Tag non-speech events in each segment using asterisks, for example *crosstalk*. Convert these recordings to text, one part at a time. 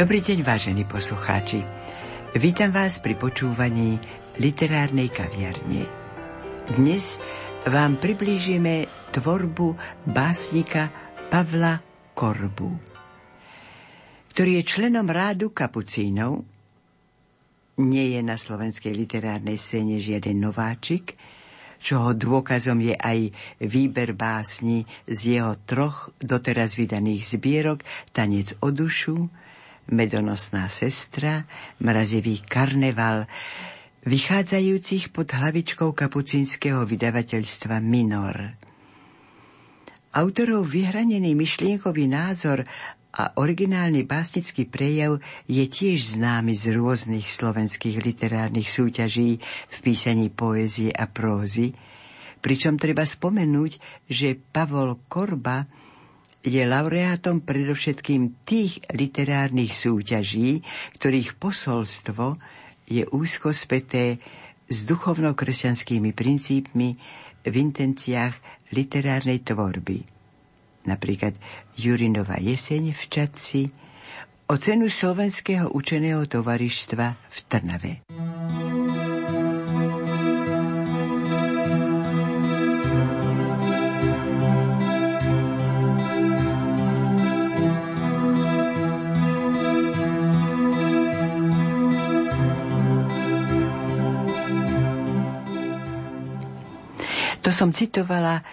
Dobrý deň, vážení poslucháči. Vítam vás pri počúvaní literárnej kaviarne. Dnes vám priblížime tvorbu básnika Pavla Korbu, ktorý je členom rádu kapucínov. Nie je na slovenskej literárnej scéne žiaden nováčik, čoho dôkazom je aj výber básni z jeho troch doteraz vydaných zbierok Tanec o dušu, Medonosná sestra, Mrazivý karneval, vychádzajúcich pod hlavičkou kapucínskeho vydavateľstva Minor. Autorov vyhranený myšlienkový názor a originálny básnický prejav je tiež známy z rôznych slovenských literárnych súťaží v písaní poézie a prózy, pričom treba spomenúť, že Pavol Korba je laureátom predovšetkým tých literárnych súťaží, ktorých posolstvo je úzko späté s duchovno-kresťanskými princípmi v intenciách literárnej tvorby. Napríklad Jurinova jeseň v Čadci, o cenu Slovenského učeného tovarištva v Trnave. To som citovala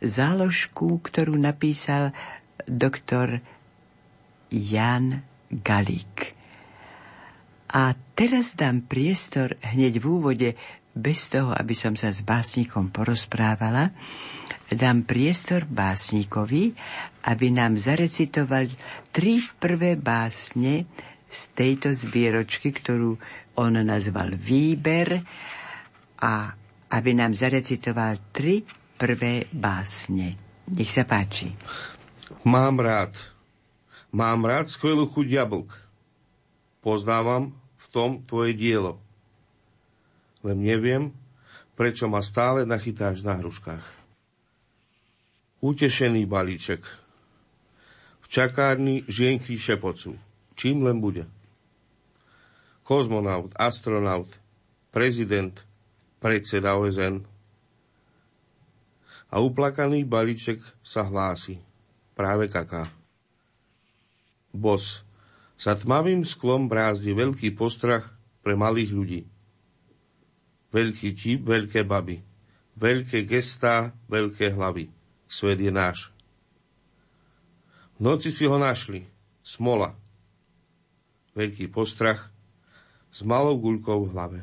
záložku, ktorú napísal doktor Jan Galík. A teraz dám priestor hneď v úvode, bez toho, aby som sa s básnikom porozprávala, dám priestor básnikovi, aby nám zarecitoval tri prvé básne z tejto zbieročky, ktorú on nazval Výber a aby nám zarecitoval tri prvé básne. Nech sa páči. Mám rád. Mám rád skvelú chuť jablk. Poznávam v tom tvoje dielo. Len neviem, prečo ma stále nachytáš na hruškách. Utešený balíček. V čakárni žienky šepocu. Čím len bude. Kozmonaut, astronaut, prezident – predseda OSN. A uplakaný balíček sa hlási. Práve kaká. Bos. Za tmavým sklom brázdi veľký postrach pre malých ľudí. Veľký čip, veľké baby. Veľké gestá, veľké hlavy. Svet je náš. V noci si ho našli. Smola. Veľký postrach s malou guľkou v hlave.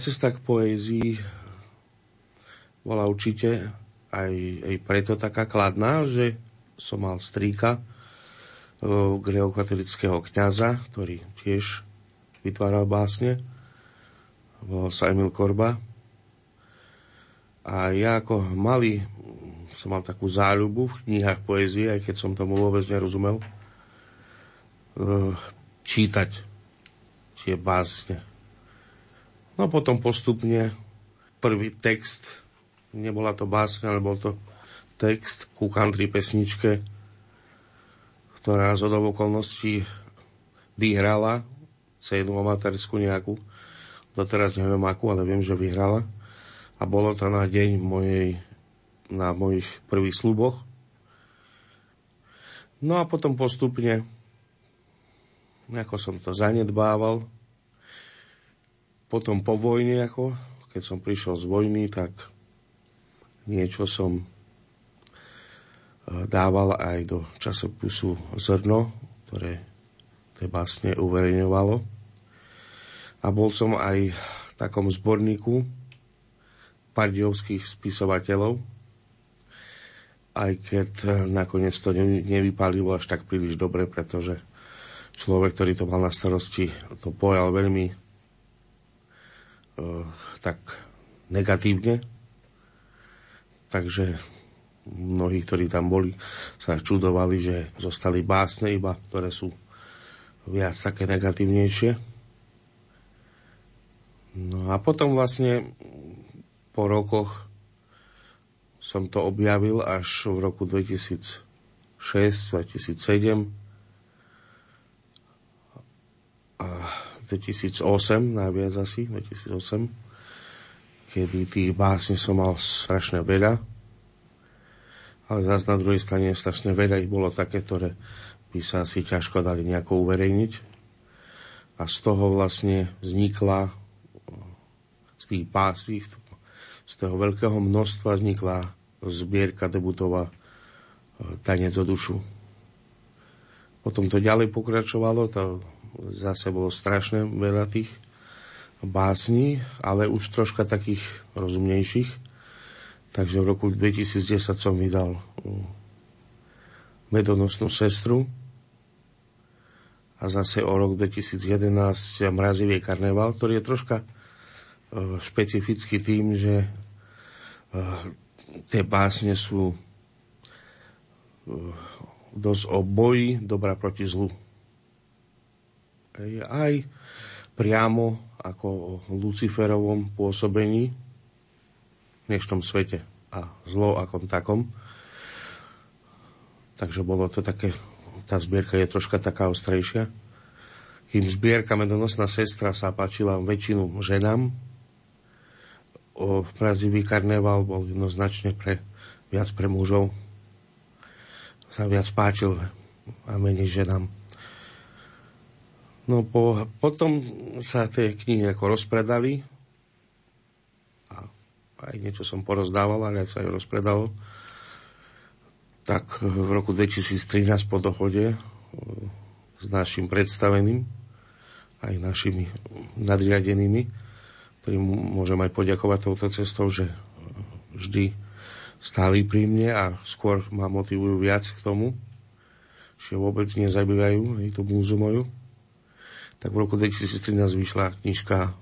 Moja cesta k poézii bola určite aj, aj preto taká kladná, že som mal strýka greokatolického kniaza, ktorý tiež vytváral básne. Volal sa Emil Korba. A ja ako malý som mal takú záľubu v knihách poézie, aj keď som tomu vôbec nerozumel, čítať tie básne. No potom postupne prvý text, nebola to básne, ale bol to text ku country pesničke, ktorá z okolností vyhrala cenu amatérsku nejakú. Doteraz neviem akú, ale viem, že vyhrala. A bolo to na deň mojej, na mojich prvých sluboch. No a potom postupne, ako som to zanedbával, potom po vojne, ako, keď som prišiel z vojny, tak niečo som dával aj do časopisu Zrno, ktoré tie básne uverejňovalo. A bol som aj v takom zborníku pardiovských spisovateľov, aj keď nakoniec to nevypálilo až tak príliš dobre, pretože človek, ktorý to mal na starosti, to pojal veľmi tak negatívne. Takže mnohí, ktorí tam boli, sa čudovali, že zostali básne iba, ktoré sú viac také negatívnejšie. No a potom vlastne po rokoch som to objavil až v roku 2006, 2007 a 2008, najviac asi, 2008, kedy tých básni som mal strašne veľa ale zase na druhej strane strašne veľa ich bolo také, ktoré by sa asi ťažko dali nejako uverejniť. A z toho vlastne vznikla z tých pásy, z toho veľkého množstva vznikla zbierka debutová e, Tanec o dušu. Potom to ďalej pokračovalo, to zase bolo strašne veľa tých básní, ale už troška takých rozumnejších. Takže v roku 2010 som vydal mm, medonosnú sestru a zase o rok 2011 Mrazivý karneval, ktorý je troška e, špecifický tým, že e, tie básne sú e, dosť o boji dobra proti zlu. Aj priamo ako o Luciferovom pôsobení dnešnom svete a zlo akom takom. Takže bolo to také, tá zbierka je troška taká ostrejšia. Kým zbierka Medonosná sestra sa páčila väčšinu ženám, o Prazivý karneval bol jednoznačne pre, viac pre mužov. Sa viac páčil a menej ženám. No po, potom sa tie knihy ako rozpredali aj niečo som porozdával, ale aj sa aj rozpredalo. Tak v roku 2013 po dohode e, s našim predstaveným, aj našimi nadriadenými, ktorým môžem aj poďakovať touto cestou, že vždy stáli pri mne a skôr ma motivujú viac k tomu, že vôbec nezabývajú aj tú múzu moju. Tak v roku 2013 vyšla knižka e,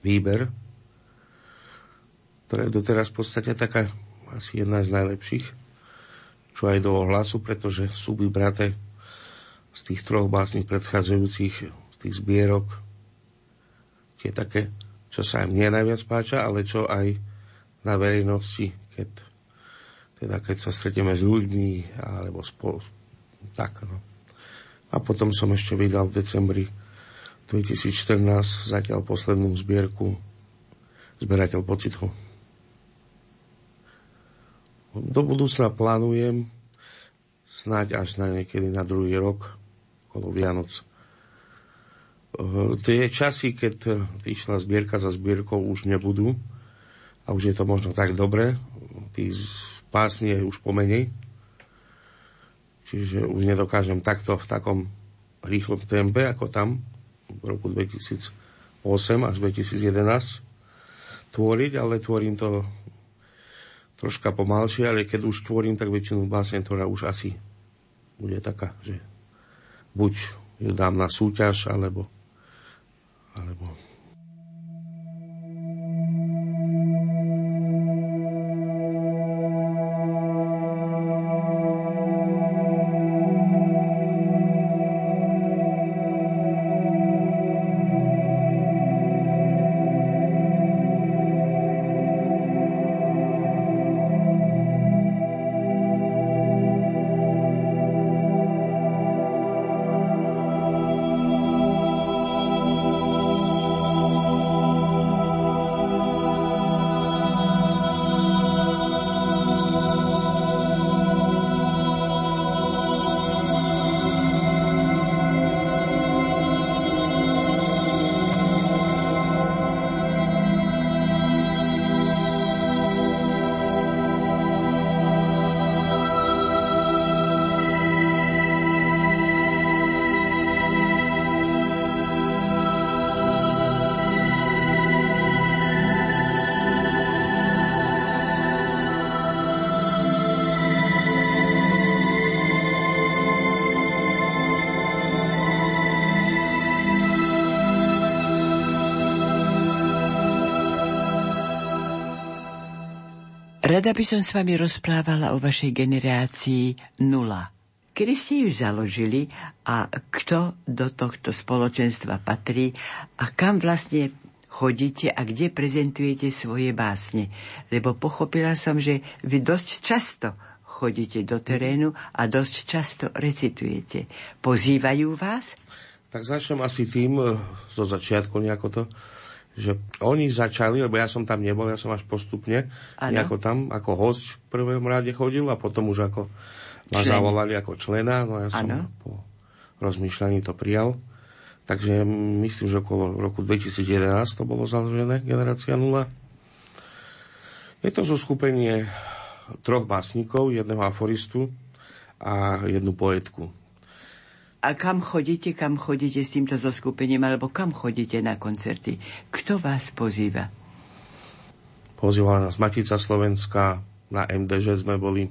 Výber, ktorá je doteraz v podstate taká asi jedna z najlepších, čo aj do ohlasu, pretože sú vybraté z tých troch básnych predchádzajúcich, z tých zbierok, tie také, čo sa aj mne najviac páča, ale čo aj na verejnosti, keď, teda keď sa stretneme s ľuďmi, alebo spolu, tak, no. A potom som ešte vydal v decembri 2014 zatiaľ poslednú zbierku Zberateľ pocitov. Do budúcna plánujem snáď až na niekedy na druhý rok, okolo Vianoc. Uh, tie časy, keď išla zbierka za zbierkou, už nebudú a už je to možno tak dobre. Tí pásni je už pomenej. Čiže už nedokážem takto v takom rýchlom tempe, ako tam v roku 2008 až 2011 tvoriť, ale tvorím to troška pomalšie, ale keď už tvorím, tak väčšinu báseň, ktorá už asi bude taká, že buď ju dám na súťaž, alebo, alebo Rada by som s vami rozprávala o vašej generácii nula. Kedy ste ju založili a kto do tohto spoločenstva patrí a kam vlastne chodíte a kde prezentujete svoje básne. Lebo pochopila som, že vy dosť často chodíte do terénu a dosť často recitujete. Pozývajú vás? Tak začnem asi tým, eh, zo začiatku nejako to, že oni začali, lebo ja som tam nebol, ja som až postupne ano. nejako tam ako host v prvom rade chodil a potom už ako ma Člen. zavolali ako člena, no ja som ano. po rozmýšľaní to prijal. Takže myslím, že okolo roku 2011 to bolo založené Generácia 0. Je to zo skupenie troch básnikov, jedného aforistu a jednu poetku. A kam chodíte, kam chodíte s týmto zoskupením, alebo kam chodíte na koncerty? Kto vás pozýva? Pozýva nás Matica Slovenska, na MDŽ sme boli,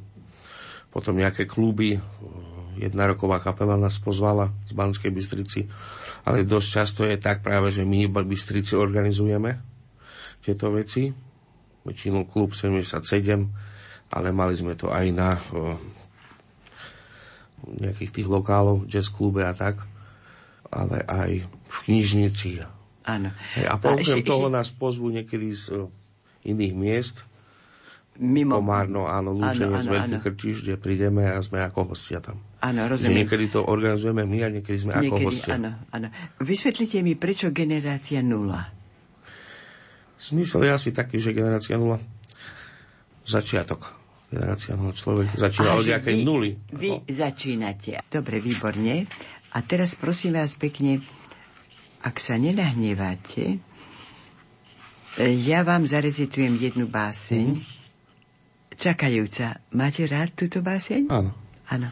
potom nejaké kluby, jedna roková kapela nás pozvala z Banskej Bystrici, ale dosť často je tak práve, že my v Bystrici organizujeme tieto veci, väčšinu klub 77, ale mali sme to aj na nejakých tých lokálov, jazz klube a tak, ale aj v knižnici. Áno. A okrem toho nás pozvú niekedy z iných miest, Mimo... Komárno, áno, Lúčenie z Veľký Krtiš, kde prídeme a sme ako hostia tam. Áno, rozumiem. Že niekedy to organizujeme my a niekedy sme niekedy, ako hostia. Áno, áno. Vysvetlite mi, prečo generácia nula? Smysl je asi taký, že generácia nula začiatok no, človek začína od nejakej nuly. Vy no. začínate. Dobre, výborne. A teraz prosím vás pekne, ak sa nenahneváte, ja vám zarecitujem jednu báseň. Mm-hmm. Čakajúca. Máte rád túto báseň? Áno. Áno.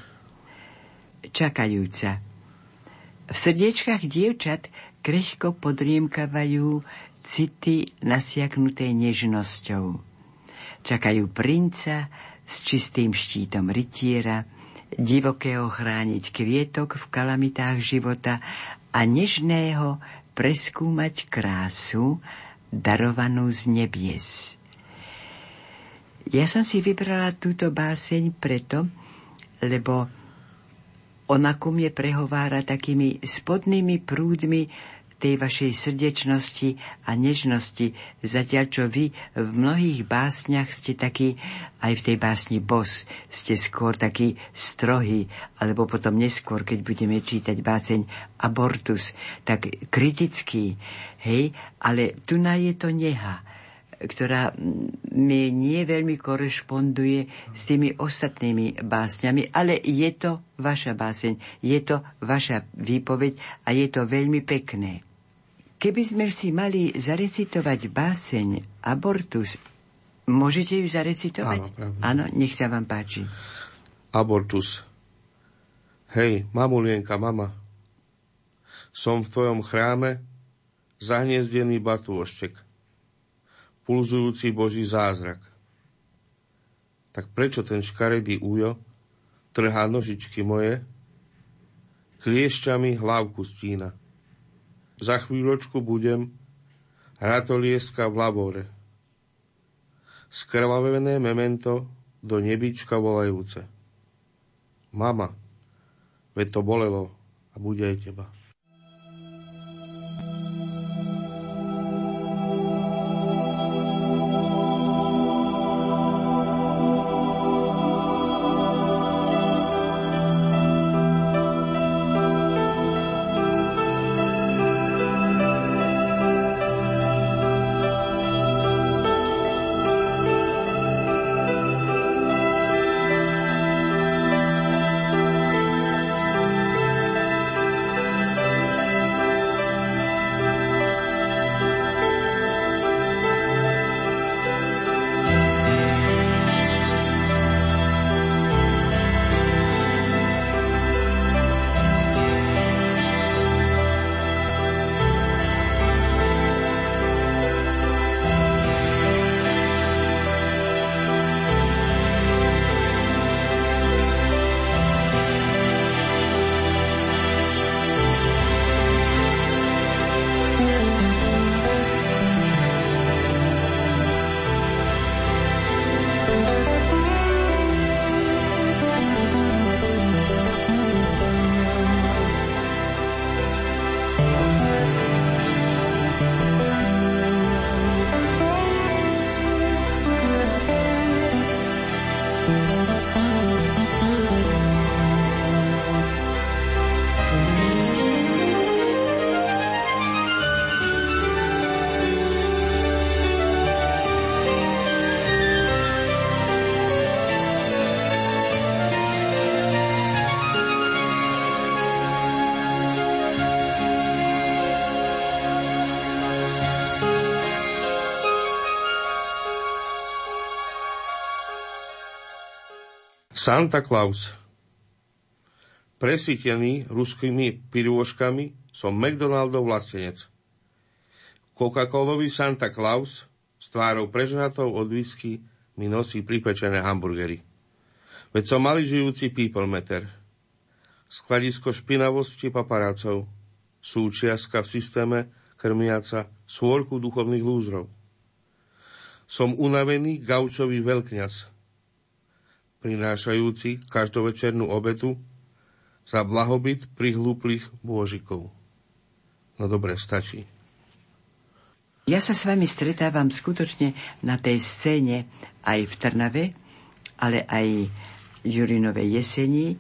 Čakajúca. V srdiečkách dievčat krehko podriemkavajú city nasiaknuté nežnosťou. Čakajú princa, s čistým štítom rytiera, divokého chrániť kvietok v kalamitách života a nežného preskúmať krásu darovanú z nebies. Ja som si vybrala túto báseň preto, lebo ona ku mne prehovára takými spodnými prúdmi tej vašej srdečnosti a nežnosti, zatiaľ čo vy v mnohých básniach ste takí, aj v tej básni Bos, ste skôr taký strohý, alebo potom neskôr, keď budeme čítať báseň Abortus, tak kritický, hej, ale tu na je to neha ktorá mi nie veľmi korešponduje s tými ostatnými básňami, ale je to vaša báseň, je to vaša výpoveď a je to veľmi pekné. Keby sme si mali zarecitovať báseň Abortus, môžete ju zarecitovať? Áno, Áno, nech sa vám páči. Abortus. Hej, mamulienka, mama. Som v tvojom chráme zahniezdený batúoštek. pulzujúci Boží zázrak. Tak prečo ten škaredý újo trhá nožičky moje, kliešťami hlavku stína. Za chvíľočku budem hratolieska v labore. Skrvavené memento do nebička volajúce. Mama, veď to bolelo a bude aj teba. Santa Claus. Presítený ruskými pirôžkami som McDonaldov vlastenec. Coca-Colový Santa Claus s tvárou prežratou od whisky mi nosí pripečené hamburgery. Veď som malý žijúci people meter. Skladisko špinavosti paparácov, súčiastka v systéme krmiaca svorku duchovných lúzrov. Som unavený gaučový veľkňaz – prinášajúci každovečernú obetu za blahobyt prihlúplých bôžikov. No dobre, stačí. Ja sa s vami stretávam skutočne na tej scéne aj v Trnave, ale aj Jurinovej jeseni.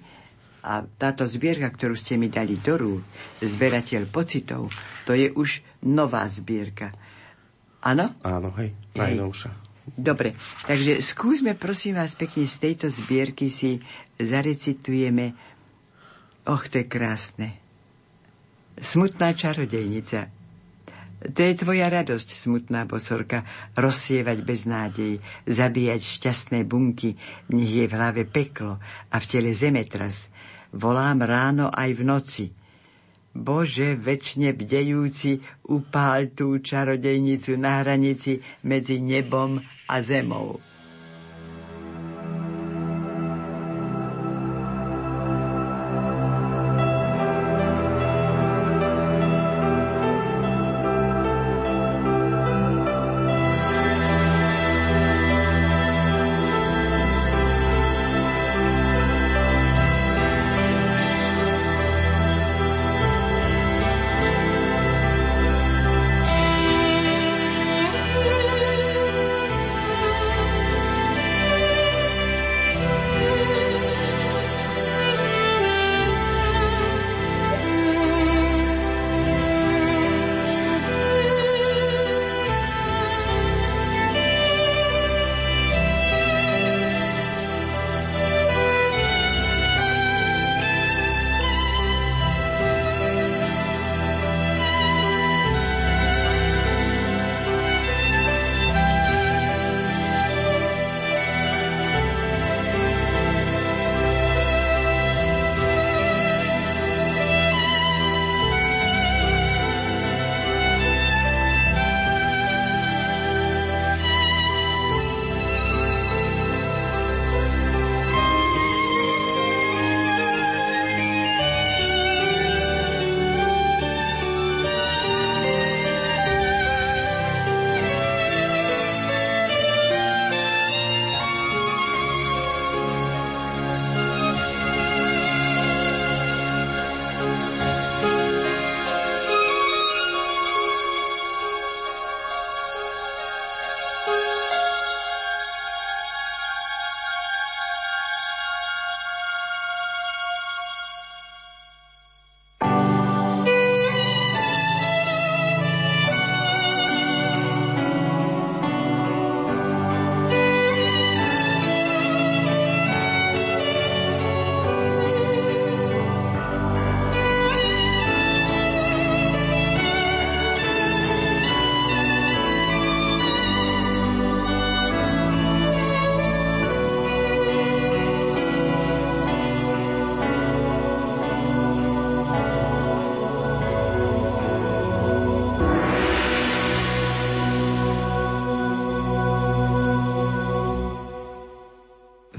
A táto zbierka, ktorú ste mi dali do rúk, Zberateľ pocitov, to je už nová zbierka. Áno? Áno, hej, najnovšia. Dobre, takže skúsme prosím vás pekne z tejto zbierky si zarecitujeme Och, to je krásne. Smutná čarodejnica. To je tvoja radosť, smutná bosorka, rozsievať bez nádej, zabíjať šťastné bunky, nech je v hlave peklo a v tele zemetras. Volám ráno aj v noci – Bože, väčšine bdejúci, upál tú čarodejnicu na hranici medzi nebom a zemou.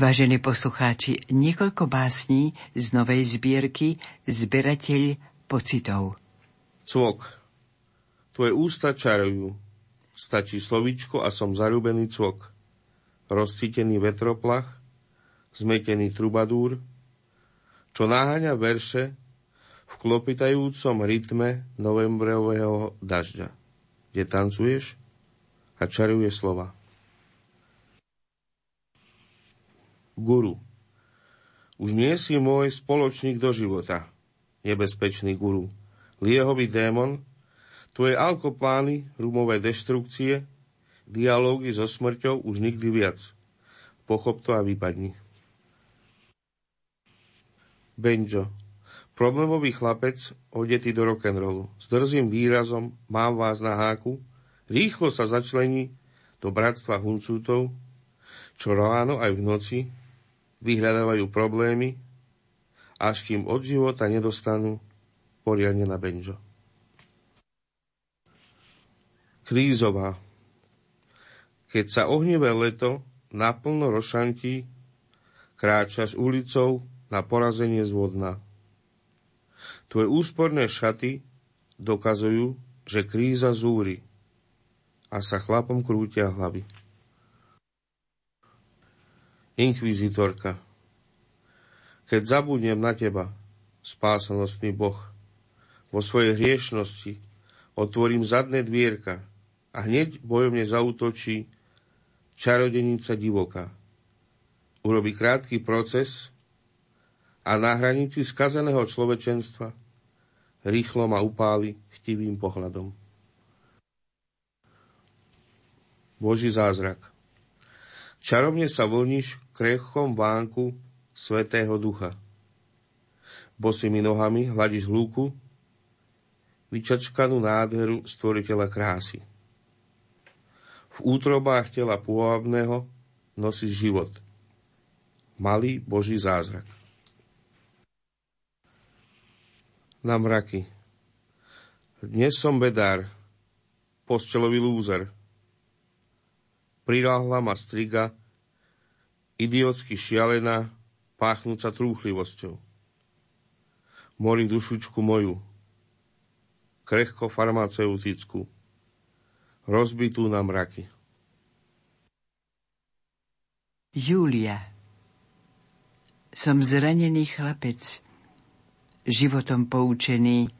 Vážení poslucháči, niekoľko básní z novej zbierky Zberateľ pocitov. Cvok. Tvoje ústa čarujú. Stačí slovičko a som zarúbený cvok. Rozcítený vetroplach, zmetený trubadúr, čo naháňa verše v klopitajúcom rytme novembrového dažďa, kde tancuješ a čaruje slova. Guru. Už nie si môj spoločník do života, nebezpečný guru. Liehový démon, tvoje alkoplány, rumové deštrukcie, dialógy so smrťou už nikdy viac. Pochop to a vypadni. Benjo. Problémový chlapec, odetý do rock'n'rollu. S drzým výrazom mám vás na háku, rýchlo sa začlení do bratstva huncútov, čo ráno aj v noci vyhľadávajú problémy, až kým od života nedostanú poriadne na benžo. Krízová. Keď sa ohnivé leto naplno rošantí, kráčaš ulicou na porazenie zvodna. Tvoje úsporné šaty dokazujú, že kríza zúri a sa chlapom krútia hlavy. Inkvizitorka. Keď zabudnem na teba, spásanostný Boh, vo svojej hriešnosti otvorím zadné dvierka a hneď bojovne zautočí čarodenica divoká. Urobí krátky proces a na hranici skazeného človečenstva rýchlo ma upáli chtivým pohľadom. Boží zázrak. Čarovne sa vlníš v krechom vánku Svetého Ducha. Bosými nohami hladíš lúku, vyčačkanú nádheru stvoriteľa krásy. V útrobách tela pôvabného nosíš život. Malý Boží zázrak. Na mraky. Dnes som bedár, postelový lúzer, priláhla ma striga, idiotsky šialená, páchnúca trúchlivosťou. Mori dušučku moju, krehko farmaceutickú, rozbitú na mraky. Julia Som zranený chlapec, životom poučený,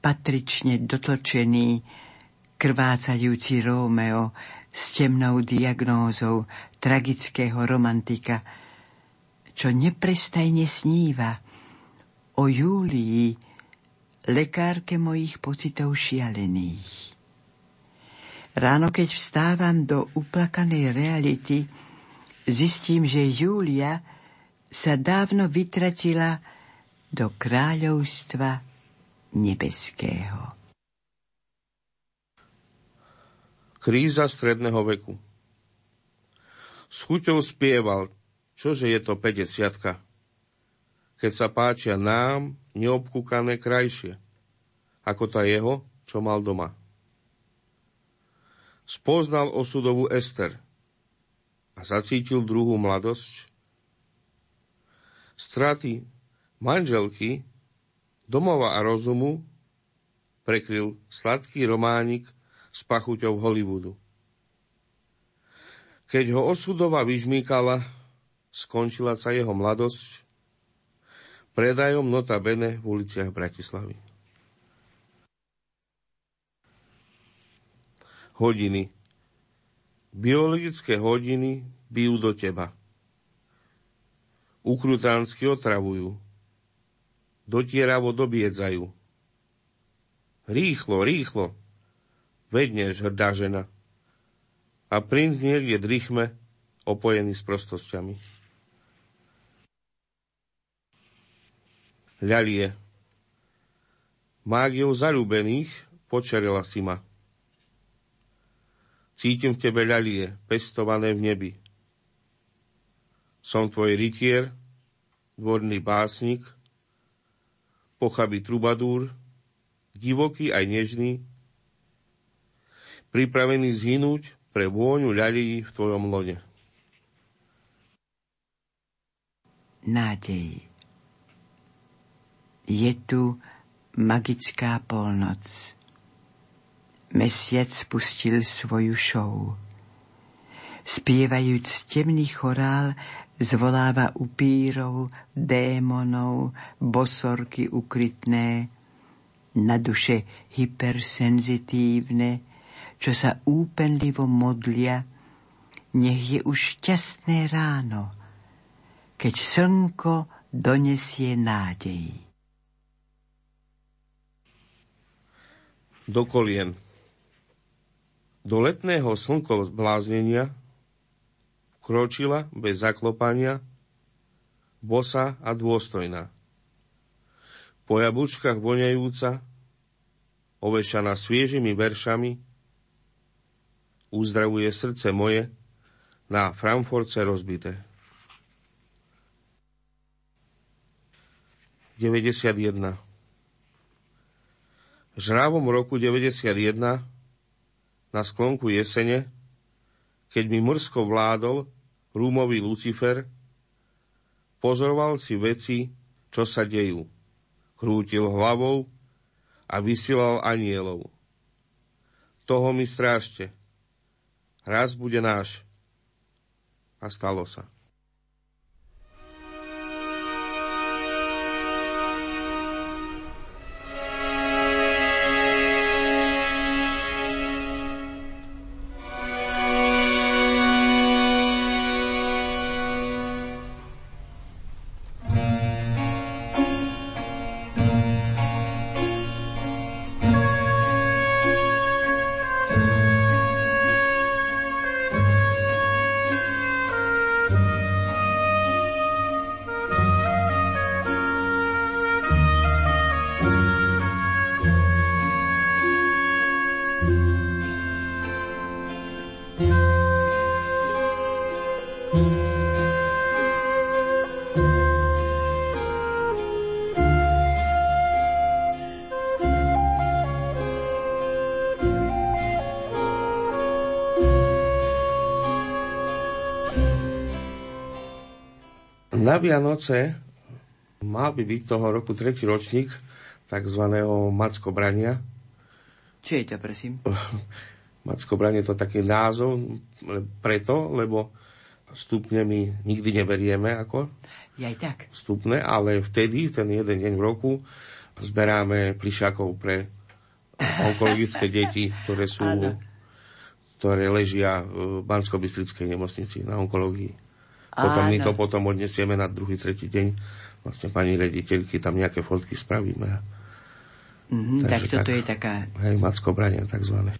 patrične dotlčený, krvácajúci Rómeo, s temnou diagnózou tragického romantika, čo neprestajne sníva o Júlii, lekárke mojich pocitov šialených. Ráno, keď vstávam do uplakanej reality, zistím, že Júlia sa dávno vytratila do kráľovstva nebeského. Kríza stredného veku. S chuťou spieval, čože je to 50 keď sa páčia nám neobkúkané krajšie, ako tá jeho, čo mal doma. Spoznal osudovú Ester a zacítil druhú mladosť. Straty manželky, domova a rozumu prekryl sladký románik s pachuťou Hollywoodu. Keď ho osudova vyžmýkala, skončila sa jeho mladosť predajom nota bene v uliciach Bratislavy. Hodiny. Biologické hodiny bijú do teba. Ukrutánsky otravujú. Dotieravo dobiedzajú. Rýchlo, rýchlo, vedneš, hrdá žena. A princ niekde drichme, opojený s prostosťami. Ľalie. Mágiou zarúbených počerila si ma. Cítim v tebe ľalie, pestované v nebi. Som tvoj rytier, dvorný básnik, pochabý trubadúr, divoký aj nežný, pripravený zhynúť pre vôňu ľalí v tvojom lone. nádej. Je tu magická polnoc. Mesiac spustil svoju show. Spievajúc temný chorál, zvoláva upírov, démonov, bosorky ukrytné, na duše hypersenzitívne, čo sa úpenlivo modlia, nech je už šťastné ráno, keď slnko donesie nádej. Do kolien. Do letného slnko zbláznenia kročila bez zaklopania, bosa a dôstojná. Po jablčkách voňajúca, ovešaná sviežimi veršami, uzdravuje srdce moje na Frankfurtce rozbité. 91. V žrávom roku 91 na sklonku jesene, keď mi mrsko vládol rúmový Lucifer, pozoroval si veci, čo sa dejú. Krútil hlavou a vysielal anielov. Toho mi strážte. Raz bude náš. A stalo sa. Na Vianoce mal by byť toho roku tretí ročník tzv. Mackobrania. Čo je to, prosím? *laughs* Mackobranie to taký názov preto, lebo stupne my nikdy neberieme ako aj tak. stupne, ale vtedy, ten jeden deň v roku, zberáme plišakov pre *laughs* onkologické deti, ktoré sú, ktoré ležia v Bansko-Bystrickej nemocnici na onkológii. Potom Áno. my to potom odnesieme na druhý, tretí deň. Vlastne pani rediteľky tam nejaké fotky spravíme. Mm-hmm, tak toto tak, je taká... Hej, macko brania takzvané.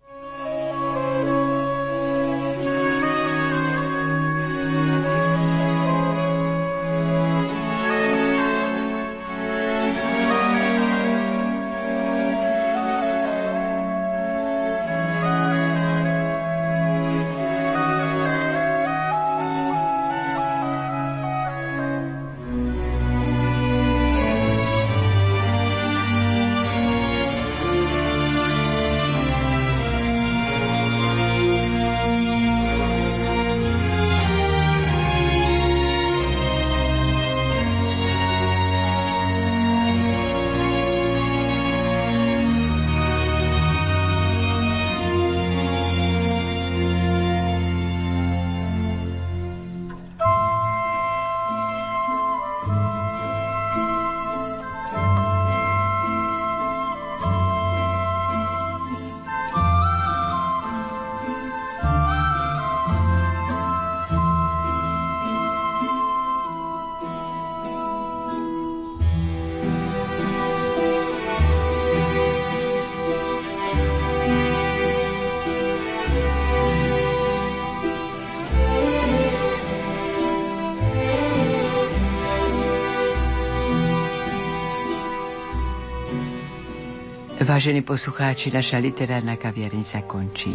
Vážení poslucháči, naša literárna kaviareň sa končí.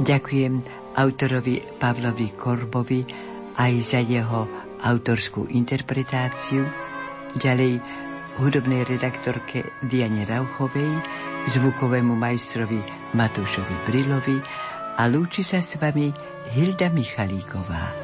Ďakujem autorovi Pavlovi Korbovi aj za jeho autorskú interpretáciu, ďalej hudobnej redaktorke Diane Rauchovej, zvukovému majstrovi Matúšovi Brilovi a lúči sa s vami Hilda Michalíková.